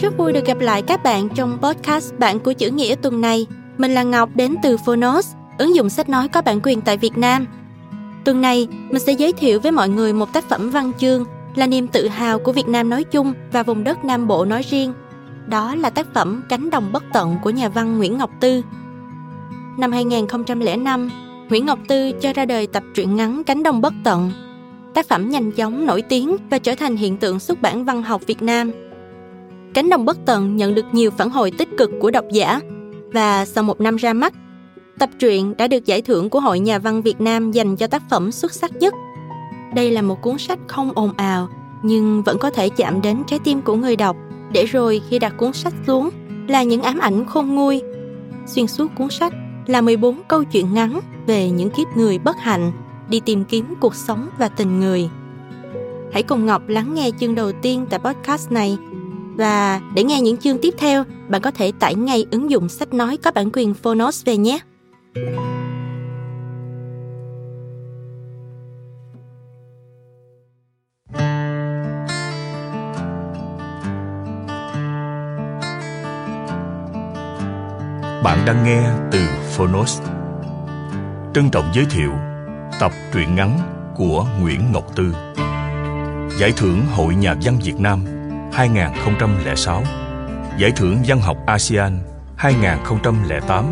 Rất vui được gặp lại các bạn trong podcast Bạn của chữ nghĩa tuần này. Mình là Ngọc đến từ Phonos, ứng dụng sách nói có bản quyền tại Việt Nam. Tuần này, mình sẽ giới thiệu với mọi người một tác phẩm văn chương là niềm tự hào của Việt Nam nói chung và vùng đất Nam Bộ nói riêng. Đó là tác phẩm Cánh đồng bất tận của nhà văn Nguyễn Ngọc Tư. Năm 2005, Nguyễn Ngọc Tư cho ra đời tập truyện ngắn Cánh đồng bất tận. Tác phẩm nhanh chóng nổi tiếng và trở thành hiện tượng xuất bản văn học Việt Nam. Cánh đồng bất tận nhận được nhiều phản hồi tích cực của độc giả và sau một năm ra mắt, tập truyện đã được giải thưởng của Hội Nhà văn Việt Nam dành cho tác phẩm xuất sắc nhất. Đây là một cuốn sách không ồn ào nhưng vẫn có thể chạm đến trái tim của người đọc để rồi khi đặt cuốn sách xuống là những ám ảnh khôn nguôi. Xuyên suốt cuốn sách là 14 câu chuyện ngắn về những kiếp người bất hạnh đi tìm kiếm cuộc sống và tình người. Hãy cùng Ngọc lắng nghe chương đầu tiên tại podcast này và để nghe những chương tiếp theo, bạn có thể tải ngay ứng dụng sách nói có bản quyền Phonos về nhé. Bạn đang nghe từ Phonos. Trân trọng giới thiệu tập truyện ngắn của Nguyễn Ngọc Tư. Giải thưởng Hội Nhà văn Việt Nam 2006, Giải thưởng Văn học ASEAN 2008.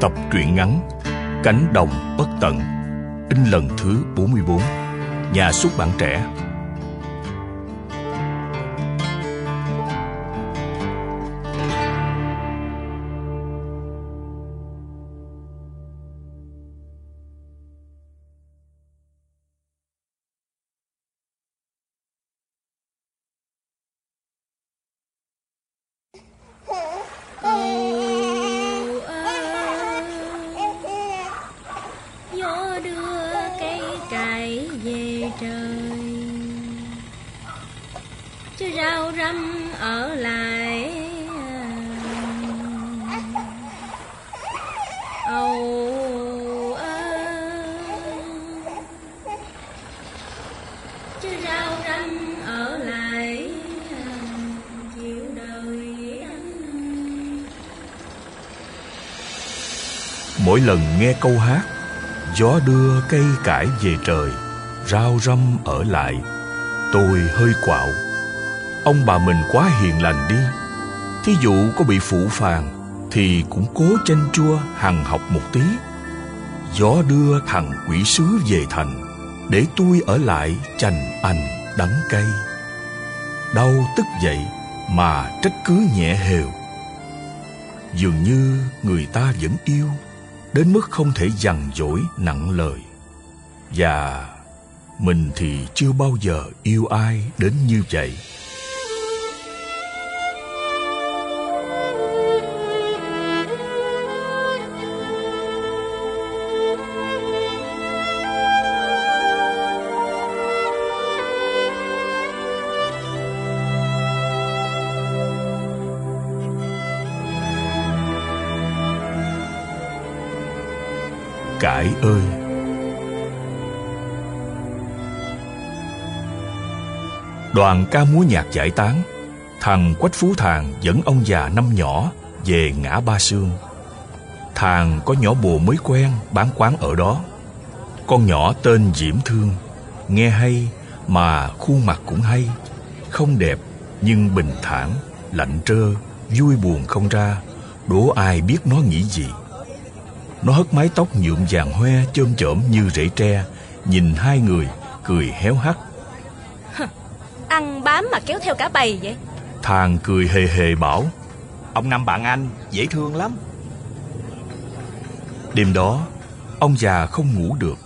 Tập truyện ngắn Cánh đồng bất tận, in lần thứ 44, nhà xuất bản trẻ chứ rau răm ở lại. Âu ơ chứ rau răm ở lại, chịu đời anh. Mỗi lần nghe câu hát, Gió đưa cây cải về trời, Rau răm ở lại, Tôi hơi quạo. Ông bà mình quá hiền lành đi. Thí dụ có bị phụ phàng, Thì cũng cố chanh chua, hằng học một tí. Gió đưa thằng quỷ sứ về thành, Để tôi ở lại chành ảnh đắng cay. Đau tức dậy mà trách cứ nhẹ hều. Dường như người ta vẫn yêu, đến mức không thể dằn dỗi nặng lời. Và mình thì chưa bao giờ yêu ai đến như vậy. Hải ơi. Đoàn ca múa nhạc giải tán, thằng quách phú thàng dẫn ông già năm nhỏ về ngã ba sương. Thằng có nhỏ bồ mới quen bán quán ở đó. Con nhỏ tên diễm thương, nghe hay mà khuôn mặt cũng hay, không đẹp nhưng bình thản, lạnh trơ, vui buồn không ra, đố ai biết nó nghĩ gì nó hất mái tóc nhuộm vàng hoe chôm chởm như rễ tre nhìn hai người cười héo hắt. Ăn bám mà kéo theo cả bầy vậy? Thàng cười hề hề bảo Ông Năm bạn anh dễ thương lắm. Đêm đó ông già không ngủ được.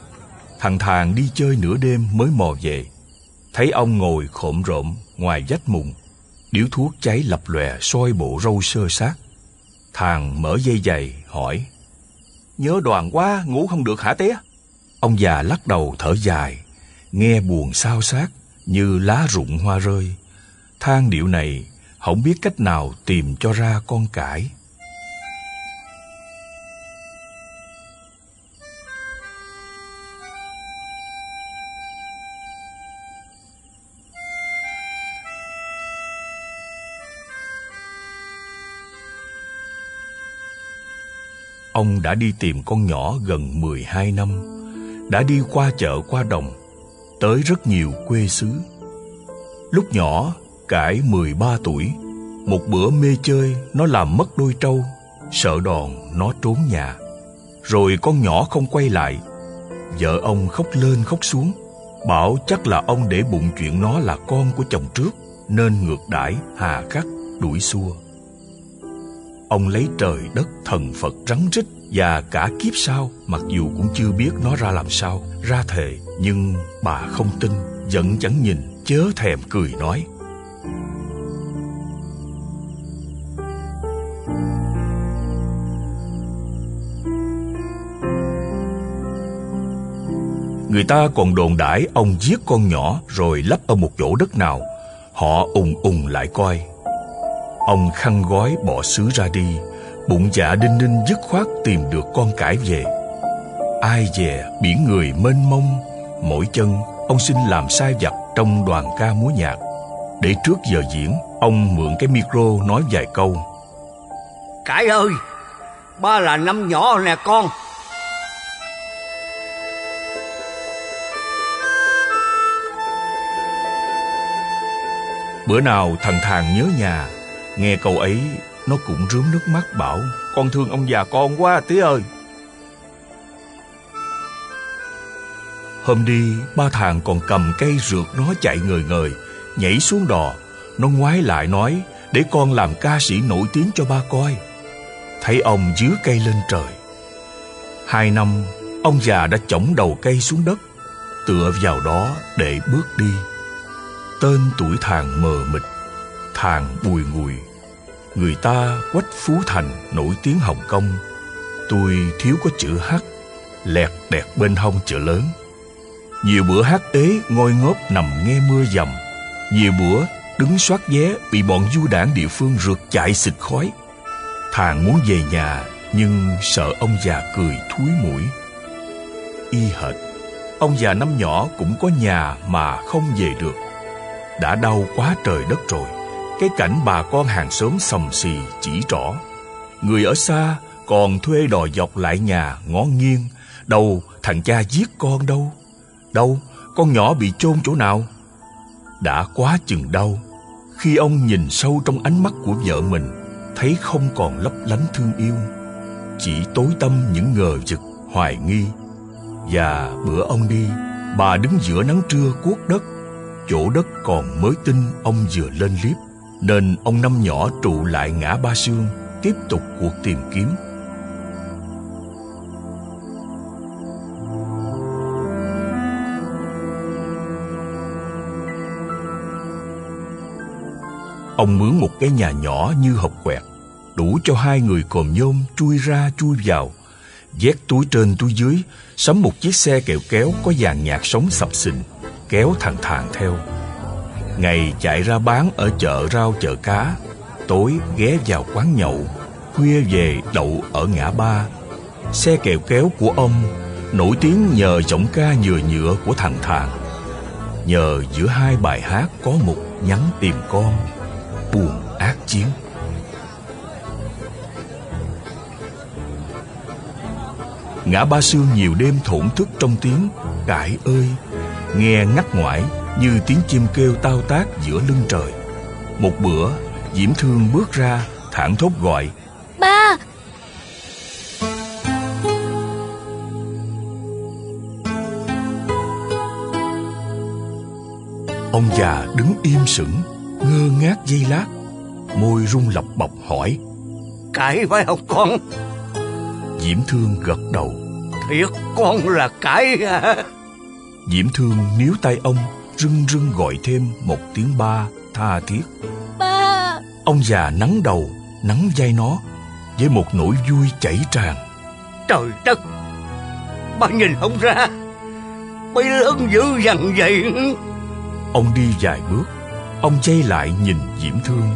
Thằng thàng đi chơi nửa đêm mới mò về. Thấy ông ngồi khổm rộm ngoài vách mùng điếu thuốc cháy lập lòe soi bộ râu sơ sát. Thàng mở dây giày hỏi Nhớ đoàn quá ngủ không được hả té? Ông già lắc đầu thở dài, nghe buồn sao sát như lá rụng hoa rơi. Than điệu này không biết cách nào tìm cho ra con cải. Ông đã đi tìm con nhỏ gần 12 năm, đã đi qua chợ qua đồng, tới rất nhiều quê xứ. Lúc nhỏ, cải 13 tuổi, một bữa mê chơi nó làm mất đôi trâu, sợ đòn nó trốn nhà. Rồi con nhỏ không quay lại, vợ ông khóc lên khóc xuống, bảo chắc là ông để bụng chuyện nó là con của chồng trước, nên ngược đãi hà khắc đuổi xua. Ông lấy trời đất thần Phật rắn rít và cả kiếp sau mặc dù cũng chưa biết nó ra làm sao, ra thề nhưng bà không tin, giận chẳng nhìn, chớ thèm cười nói. Người ta còn đồn đãi ông giết con nhỏ rồi lấp ở một chỗ đất nào. Họ ùng ùng lại coi. Ông khăn gói bỏ xứ ra đi, bụng dạ đinh ninh dứt khoát tìm được con cải về. Ai về biển người mênh mông, mỗi chân ông xin làm sai vặt trong đoàn ca múa nhạc. Để trước giờ diễn, ông mượn cái micro nói vài câu. Cải ơi, ba là năm nhỏ nè con. Bữa nào thằng thàng nhớ nhà, nghe câu ấy, nó cũng rướm nước mắt bảo, Con thương ông già con quá à, tía ơi. Hôm đi, ba thằng còn cầm cây rượt nó chạy người người Nhảy xuống đò. Nó ngoái lại nói, Để con làm ca sĩ nổi tiếng cho ba coi. Thấy ông dứa cây lên trời. Hai năm, Ông già đã chổng đầu cây xuống đất, Tựa vào đó để bước đi. Tên tuổi thàng mờ mịt Thàng bùi ngùi. Người ta quách Phú Thành nổi tiếng Hồng Kông. Tôi thiếu có chữ H Lẹt đẹt bên hông chợ lớn. Nhiều bữa hát tế ngồi ngóp nằm nghe mưa dầm. Nhiều bữa đứng soát vé Bị bọn du đảng địa phương rượt chạy xịt khói. Thàng muốn về nhà, Nhưng sợ ông già cười thúi mũi. Y hệt, Ông già năm nhỏ cũng có nhà mà không về được. Đã đau quá trời đất rồi cái cảnh bà con hàng xóm sầm xì chỉ rõ Người ở xa còn thuê đòi dọc lại nhà ngó nghiêng. Đâu thằng cha giết con đâu? Đâu con nhỏ bị chôn chỗ nào? Đã quá chừng đau Khi ông nhìn sâu trong ánh mắt của vợ mình Thấy không còn lấp lánh thương yêu. Chỉ tối tâm những ngờ vực, hoài nghi. Và bữa ông đi Bà đứng giữa nắng trưa cuốc đất. Chỗ đất còn mới tin ông vừa lên liếp nên ông năm nhỏ trụ lại ngã ba sương tiếp tục cuộc tìm kiếm. Ông mướn một cái nhà nhỏ như hộp quẹt, đủ cho hai người còm nhôm chui ra chui vào, vét túi trên túi dưới, sắm một chiếc xe kẹo kéo có dàn nhạc sống sập sình, kéo thằng thàng theo. Ngày chạy ra bán ở chợ rau chợ cá, Tối ghé vào quán nhậu, Khuya về đậu ở ngã ba. Xe kèo kéo của ông Nổi tiếng nhờ giọng ca nhừa nhựa của thằng thàng Nhờ giữa hai bài hát có một nhắn tìm con, Buồn ác chiến. Ngã ba sương nhiều đêm thổn thức trong tiếng, Cải ơi! Nghe ngắt ngoải như tiếng chim kêu tao tác giữa lưng trời. Một bữa, Diễm Thương bước ra, thẳng thốt gọi. Ba! Ông già đứng im sững, ngơ ngác giây lát, môi rung lọc bọc hỏi. Cải phải không con? Diễm Thương gật đầu. Thiệt con là cải hả? Diễm Thương níu tay ông rưng rưng gọi thêm một tiếng ba tha thiết. Ba! Ông già nắng đầu, nắng vai nó với một nỗi vui chảy tràn. Trời đất! Ba nhìn không ra, bay lớn dữ dằn vậy. Ông đi vài bước, ông chay lại nhìn Diễm Thương,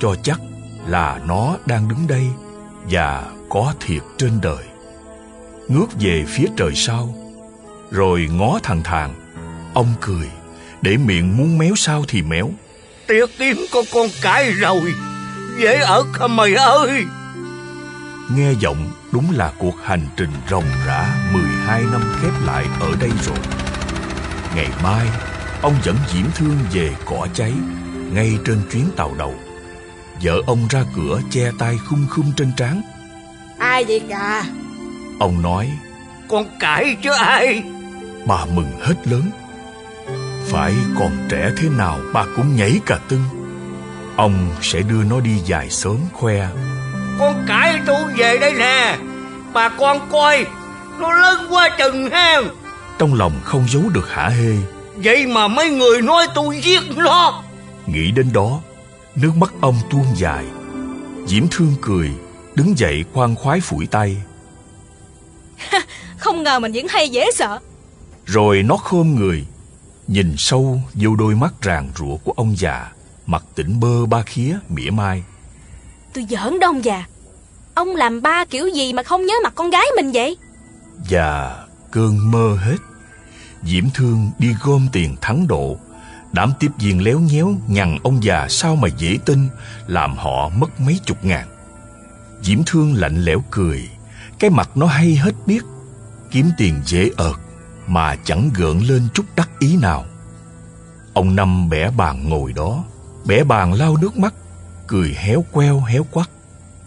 cho chắc là nó đang đứng đây và có thiệt trên đời. Ngước về phía trời sau, rồi ngó thằng thàng, ông cười để miệng muốn méo sao thì méo. Tiếc tiếng có con cái rồi. Dễ ở không mày ơi. Nghe giọng đúng là cuộc hành trình ròng rã 12 năm khép lại ở đây rồi. Ngày mai Ông dẫn Diễm Thương về cỏ cháy Ngay trên chuyến tàu đầu. Vợ ông ra cửa che tay khum khum trên trán. Ai vậy cả Ông nói Con cãi chứ ai? Bà mừng hết lớn Phải còn trẻ thế nào bà cũng nhảy cả tưng. Ông sẽ đưa nó đi dài sớm khoe. Con cãi tôi về đây nè. Bà con coi Nó lớn quá chừng ha. Trong lòng không giấu được hả hê. Vậy mà mấy người nói tôi giết nó. Nghĩ đến đó Nước mắt ông tuôn dài. Diễm Thương cười Đứng dậy khoan khoái phủi tay. Không ngờ mình vẫn hay dễ sợ. Rồi nó khom người Nhìn sâu vô đôi mắt ràng rụa của ông già Mặt tỉnh bơ ba khía mỉa mai. Tôi giỡn đâu ông già. Ông làm ba kiểu gì mà không nhớ mặt con gái mình vậy? Và cơn mơ hết. Diễm Thương đi gom tiền thắng độ. Đám tiếp viên léo nhéo nhằn ông già sao mà dễ tin Làm họ mất mấy chục ngàn. Diễm Thương lạnh lẽo cười. Cái mặt nó hay hết biết. Kiếm tiền dễ ợt Mà chẳng gượng lên chút đắc ý nào. Ông Năm bẻ bàn ngồi đó Bẻ bàn lau nước mắt Cười héo queo héo quắc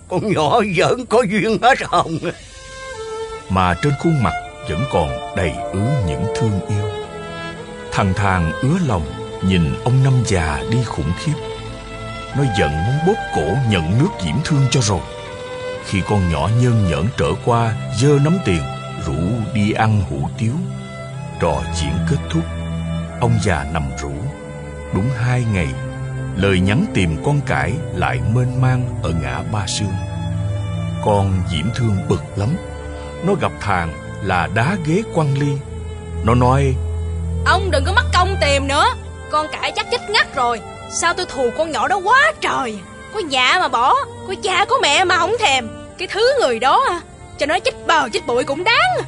Con nhỏ giỡn có duyên hết hồng Mà trên khuôn mặt vẫn còn đầy ứ những thương yêu. Thằng thàng ứa lòng Nhìn ông năm già đi khủng khiếp. Nó giận muốn bóp cổ nhận nước diễm thương cho rồi. Khi con nhỏ nhân nhẫn trở qua Dơ nắm tiền Rủ đi ăn hủ tiếu Trò chuyện kết thúc. Ông già nằm rủ. Đúng hai ngày Lời nhắn tìm con cải lại mênh mang ở ngã ba sương Con diễm thương bực lắm. Nó gặp thàng là đá ghế quăng ly. Nó nói Ông đừng có mắc công tìm nữa. Con cải chắc chết ngắt rồi. Sao tôi thù con nhỏ đó quá trời? Có nhà mà bỏ Có cha có mẹ mà không thèm. Cái thứ người đó à Cho nó chết bờ chết bụi cũng đáng.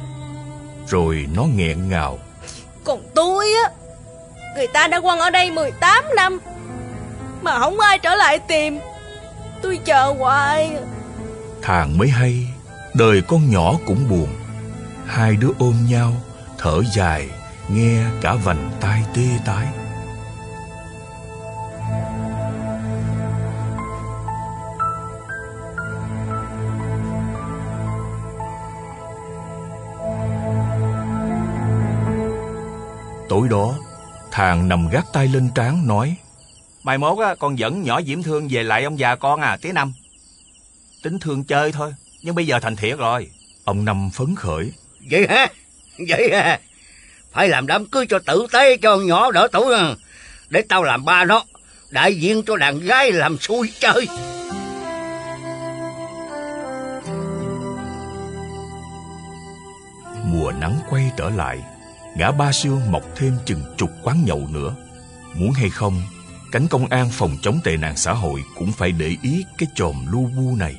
Rồi nó nghẹn ngào còn tôi á. Người ta đã quăng ở đây 18 năm, Mà không ai trở lại tìm. Tôi chờ hoài. Thàng mới hay, Đời con nhỏ cũng buồn. Hai đứa ôm nhau, Thở dài, Nghe cả vành tai tê tái. Tối đó Thàng nằm gác tay lên trán nói Mai mốt á, con dẫn nhỏ Diễm Thương về lại ông già con à, tía Năm. Tính thương chơi thôi, nhưng bây giờ thành thiệt rồi. Ông Năm phấn khởi Vậy hả Vậy hả Phải làm đám cưới cho tử tế cho con nhỏ đỡ tuổi à. Để tao làm ba nó Đại diện cho đàn gái làm xui chơi Mùa nắng quay trở lại Ngã ba siêu mọc thêm chừng chục quán nhậu nữa. Muốn hay không Cánh công an phòng chống tệ nạn xã hội Cũng phải để ý cái chòm lu bu này.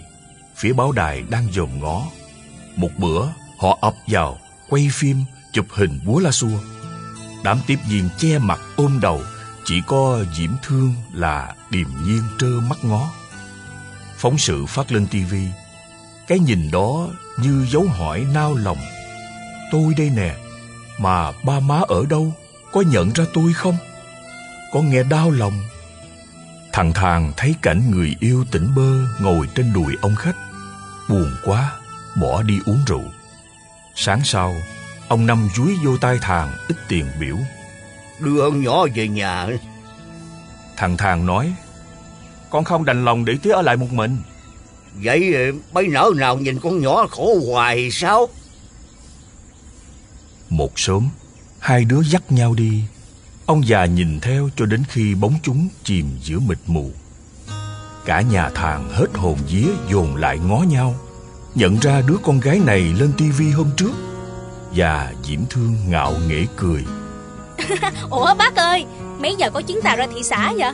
Phía báo đài đang dòm ngó. Một bữa, họ ập vào, Quay phim, Chụp hình búa la xua. Đám tiếp viên che mặt ôm đầu, Chỉ có Diễm Thương là điềm nhiên trơ mắt ngó. Phóng sự phát lên tivi Cái nhìn đó như dấu hỏi nao lòng. Tôi đây nè mà ba má ở đâu? Có nhận ra tôi không? Có nghe đau lòng? Thằng thàng thấy cảnh người yêu tỉnh bơ Ngồi trên đùi ông khách. Buồn quá Bỏ đi uống rượu. Sáng sau Ông Năm dúi vô tay thàng ít tiền biểu. Đưa con nhỏ về nhà. Thằng thàng nói Con không đành lòng để tía ở lại một mình. Vậy bây nỡ nào nhìn con nhỏ khổ hoài sao Một sớm. Hai đứa dắt nhau đi. Ông già nhìn theo cho đến khi bóng chúng chìm giữa mịt mù. Cả nhà thàng hết hồn vía dồn lại ngó nhau Nhận ra đứa con gái này lên tivi hôm trước Và Diễm Thương ngạo nghễ cười. Ủa bác ơi Mấy giờ có chuyến tàu ra thị xã vậy?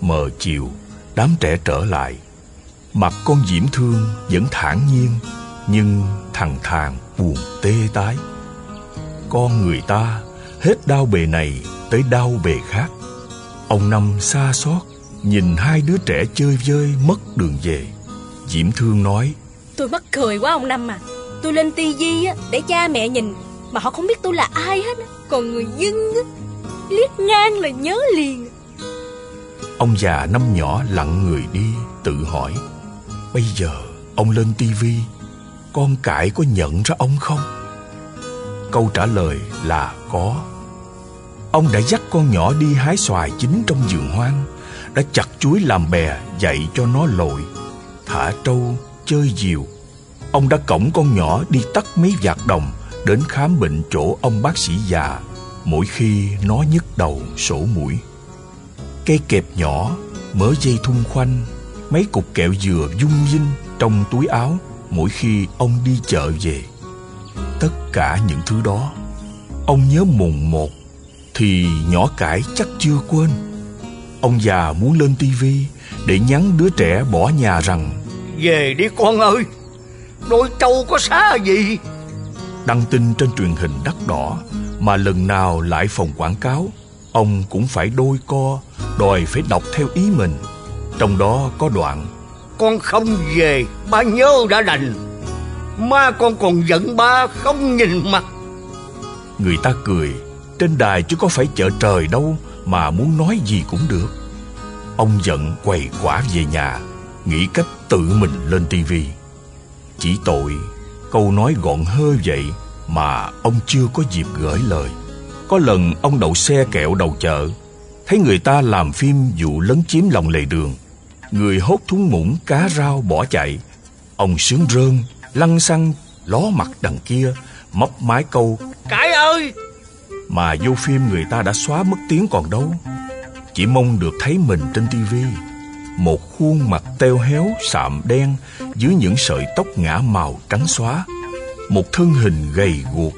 Mờ chiều Đám trẻ trở lại. Mặt con Diễm Thương vẫn thản nhiên Nhưng thằng thàng buồn tê tái Con người ta Hết đau bề này Tới đau bề khác Ông Năm xa xót Nhìn hai đứa trẻ chơi vơi mất đường về Diễm Thương nói Tôi mắc cười quá ông Năm à Tôi lên tivi á để cha mẹ nhìn Mà họ không biết tôi là ai hết. Còn người dân á Liếc ngang là nhớ liền Ông già năm nhỏ lặng người đi Tự hỏi Bây giờ ông lên tivi Con cải có nhận ra ông không? Câu trả lời là có. Ông đã dắt con nhỏ đi hái xoài chính trong vườn hoang Đã chặt chuối làm bè dạy cho nó lội Thả trâu, chơi diều. Ông đã cổng con nhỏ đi tắt mấy vạt đồng Đến khám bệnh chỗ ông bác sĩ già Mỗi khi nó nhức đầu, sổ mũi. Cây kẹp nhỏ, mớ dây thun khoanh Mấy cục kẹo dừa dung dinh trong túi áo Mỗi khi ông đi chợ về. Tất cả những thứ đó Ông nhớ mùng một Thì nhỏ cải chắc chưa quên. Ông già muốn lên tivi Để nhắn đứa trẻ bỏ nhà rằng Về đi con ơi Đôi trâu có xá gì? Đăng tin trên truyền hình đắt đỏ Mà lần nào lại phòng quảng cáo Ông cũng phải đôi co Đòi phải đọc theo ý mình. Trong đó có đoạn Con không về Ba nhớ đã đành Ma con còn giận ba không nhìn mặt. Người ta cười, Trên đài chứ có phải chợ trời đâu, Mà muốn nói gì cũng được. Ông giận quầy quả về nhà, Nghĩ cách tự mình lên tivi. Chỉ tội, Câu nói gọn hơi vậy Mà ông chưa có dịp gửi lời. Có lần ông đậu xe kẹo đầu chợ, Thấy người ta làm phim vụ lấn chiếm lòng lề đường. Người hốt thúng muỗng cá rau bỏ chạy. Ông sướng rơn Lăn xăng Ló mặt đằng kia Móc mái câu Cải ơi! Mà vô phim người ta đã xóa mất tiếng còn đâu. Chỉ mong được thấy mình trên tivi Một khuôn mặt teo héo sạm đen Dưới những sợi tóc ngã màu trắng xóa. Một thân hình gầy guộc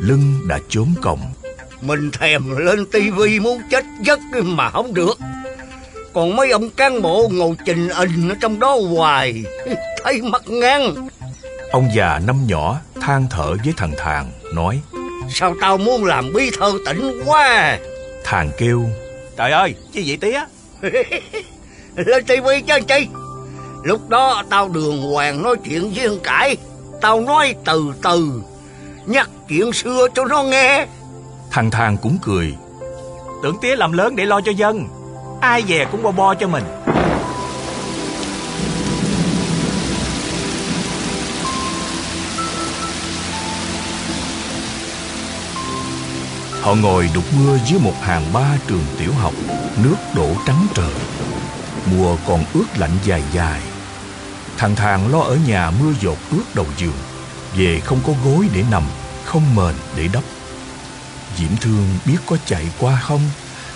Lưng đã chốm còng. Mình thèm lên tivi muốn chết giấc mà không được. Còn mấy ông cán bộ ngồi trình hình ở trong đó hoài Thấy mắt ngang Ông già năm nhỏ than thở với thằng Thàng Nói Sao tao muốn làm bí thư tỉnh quá? Thàng kêu Trời ơi, chứ vậy tía? Lên tivi chứ chi. Lúc đó tao đường hoàng nói chuyện với thằng Cải. Tao nói từ từ Nhắc chuyện xưa cho nó nghe. Thằng Thàng cũng cười Tưởng tía làm lớn để lo cho dân. Ai về cũng bo bo cho mình Họ ngồi đục mưa dưới một hàng ba trường tiểu học Nước đổ trắng trời. Mùa còn ướt lạnh dài dài. Thằng Thàng lo ở nhà mưa dột ướt đầu giường Về không có gối để nằm Không mền để đắp. Diễm Thương biết có chạy qua không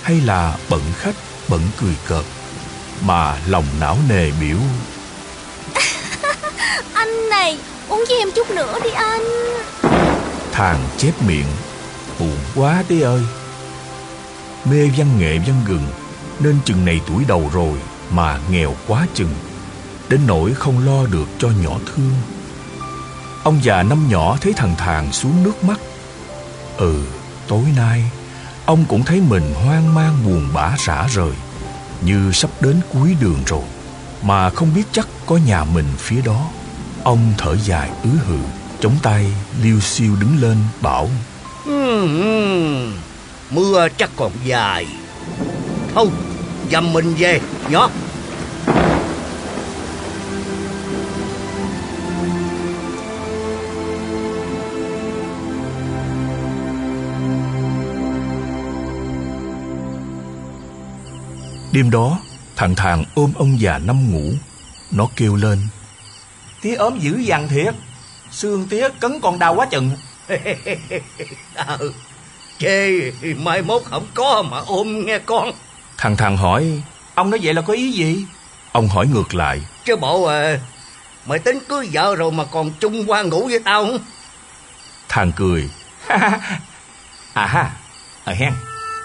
Hay là bận khách bận cười cợt Mà lòng não nề biểu. Anh này Uống với em chút nữa đi anh. Thàng chép miệng quá tí ơi. Mê văn nghệ văn gừng, Nên chừng này tuổi đầu rồi Mà nghèo quá chừng, Đến nỗi không lo được cho nhỏ thương. Ông già năm nhỏ thấy thằng Thàng xuống nước mắt. Ừ tối nay, Ông cũng thấy mình hoang mang buồn bã rã rời, Như sắp đến cuối đường rồi, Mà không biết chắc có nhà mình phía đó. Ông thở dài ứ hự, Chống tay liêu siêu đứng lên bảo Mưa chắc còn dài. Thôi dầm mình về nhỏ Đêm đó thằng Thàng ôm ông già năm ngủ. Nó kêu lên Tía ốm dữ dằn thiệt. Xương tía cấn còn đau quá chừng ừ, Chê mai mốt không có mà ôm nghe con. Thằng Thàng hỏi Ông nói vậy là có ý gì? Ông hỏi ngược lại Chứ bộ à, Mày tính cưới vợ rồi mà còn chung qua ngủ với tao không? Thàng cười À ha Ờ hen.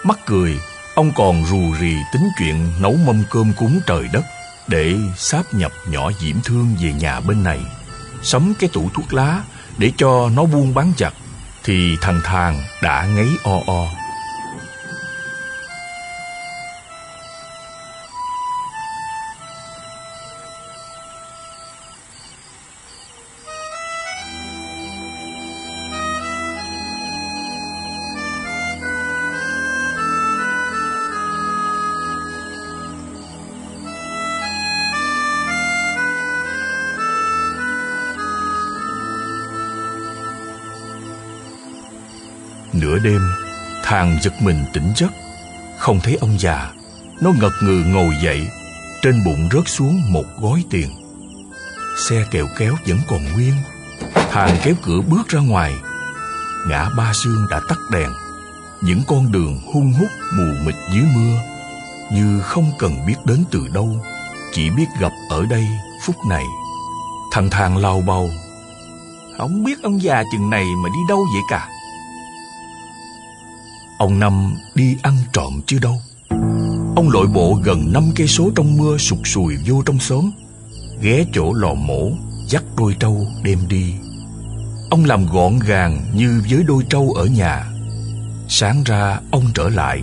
Mắc cười Ông còn rù rì tính chuyện nấu mâm cơm cúng trời đất Để sáp nhập nhỏ Diễm Thương về nhà bên này. Sắm cái tủ thuốc lá để cho nó buông bán chặt Thì thằng Thàng đã ngấy o o. đêm, thằng giật mình tỉnh giấc, không thấy ông già. Nó ngật ngừ ngồi dậy, trên bụng rớt xuống một gói tiền. Xe kẹo kéo vẫn còn nguyên. Thằng kéo cửa bước ra ngoài. Ngã ba sương đã tắt đèn. Những con đường hung hút mù mịt dưới mưa, như không cần biết đến từ đâu, chỉ biết gặp ở đây phút này. Thằng thằng lao bầu Không biết ông già chừng này mà đi đâu vậy cả Ông Năm đi ăn trộm chứ đâu? Ông lội bộ gần năm cây số trong mưa sụt sùi vô trong xóm Ghé chỗ lò mổ Dắt đôi trâu đem đi. Ông làm gọn gàng như với đôi trâu ở nhà. Sáng ra ông trở lại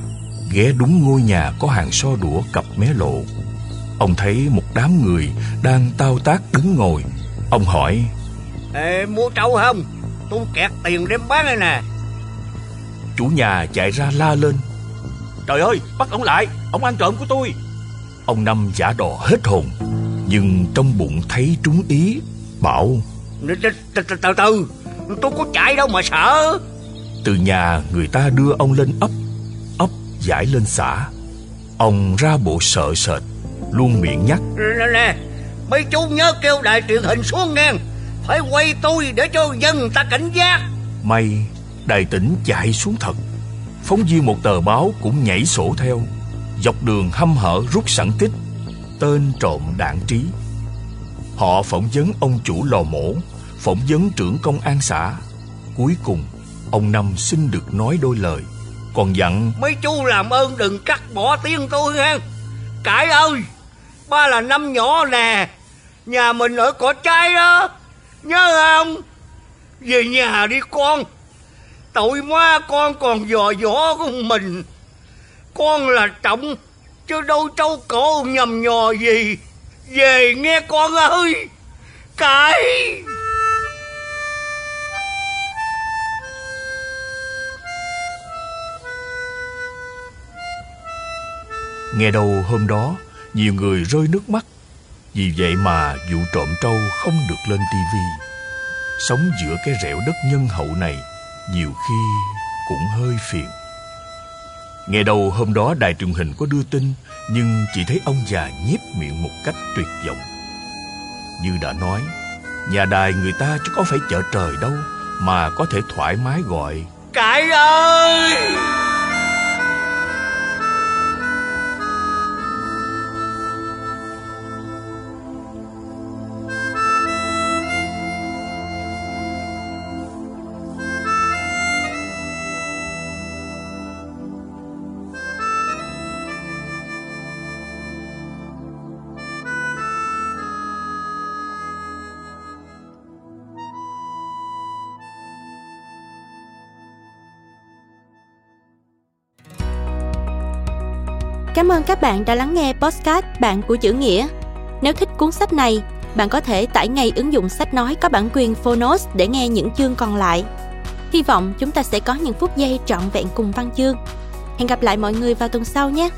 Ghé đúng ngôi nhà có hàng so đũa cặp mé lộ. Ông thấy một đám người đang tao tác đứng ngồi. Ông hỏi Ê, mua trâu không? Tôi kẹt tiền đem bán đây nè. Chủ nhà chạy ra la lên. Trời ơi bắt ông lại Ông ăn trộm của tôi. Ông Năm giả đò hết hồn Nhưng trong bụng thấy trúng ý Bảo Từ từ, Tôi có chạy đâu mà sợ. Từ nhà người ta đưa ông lên ấp Ấp giải lên xã. Ông ra bộ sợ sệt Luôn miệng nhắc Nè nè Mấy chú nhớ kêu đài truyền hình xuống nghe Phải quay tôi để cho dân ta cảnh giác. May đài tỉnh chạy xuống thật. Phóng viên một tờ báo cũng nhảy sổ theo. Dọc đường hăm hở rút sẵn tích. Tên trộm đảng trí. Họ phỏng vấn ông chủ lò mổ, Phỏng vấn trưởng công an xã. Cuối cùng, Ông Năm xin được nói đôi lời. Còn dặn, Mấy chú làm ơn đừng cắt bỏ tiếng tôi nghe Cải ơi, Ba là năm nhỏ nè, Nhà mình ở cỏ trái đó. Nhớ không? Về nhà đi con. Tội quá con còn dò dỏ của mình. Con là trọng, Chứ đâu trâu cổ nhầm nhò gì. Về nghe con ơi. Cái. Nghe đầu hôm đó, Nhiều người rơi nước mắt. Vì vậy mà vụ trộm trâu không được lên tivi Sống giữa cái rẻo đất nhân hậu này nhiều khi cũng hơi phiền. Nghe đầu hôm đó đài truyền hình có đưa tin, Nhưng chỉ thấy ông già nhếch miệng một cách tuyệt vọng. Như đã nói, Nhà đài người ta chứ có phải chợ trời đâu, Mà có thể thoải mái gọi Cải ơi! Cảm ơn các bạn đã lắng nghe podcast Bạn của chữ nghĩa. Nếu thích cuốn sách này, bạn có thể tải ngay ứng dụng sách nói có bản quyền Phonos để nghe những chương còn lại. Hy vọng chúng ta sẽ có những phút giây trọn vẹn cùng văn chương. Hẹn gặp lại mọi người vào tuần sau nhé!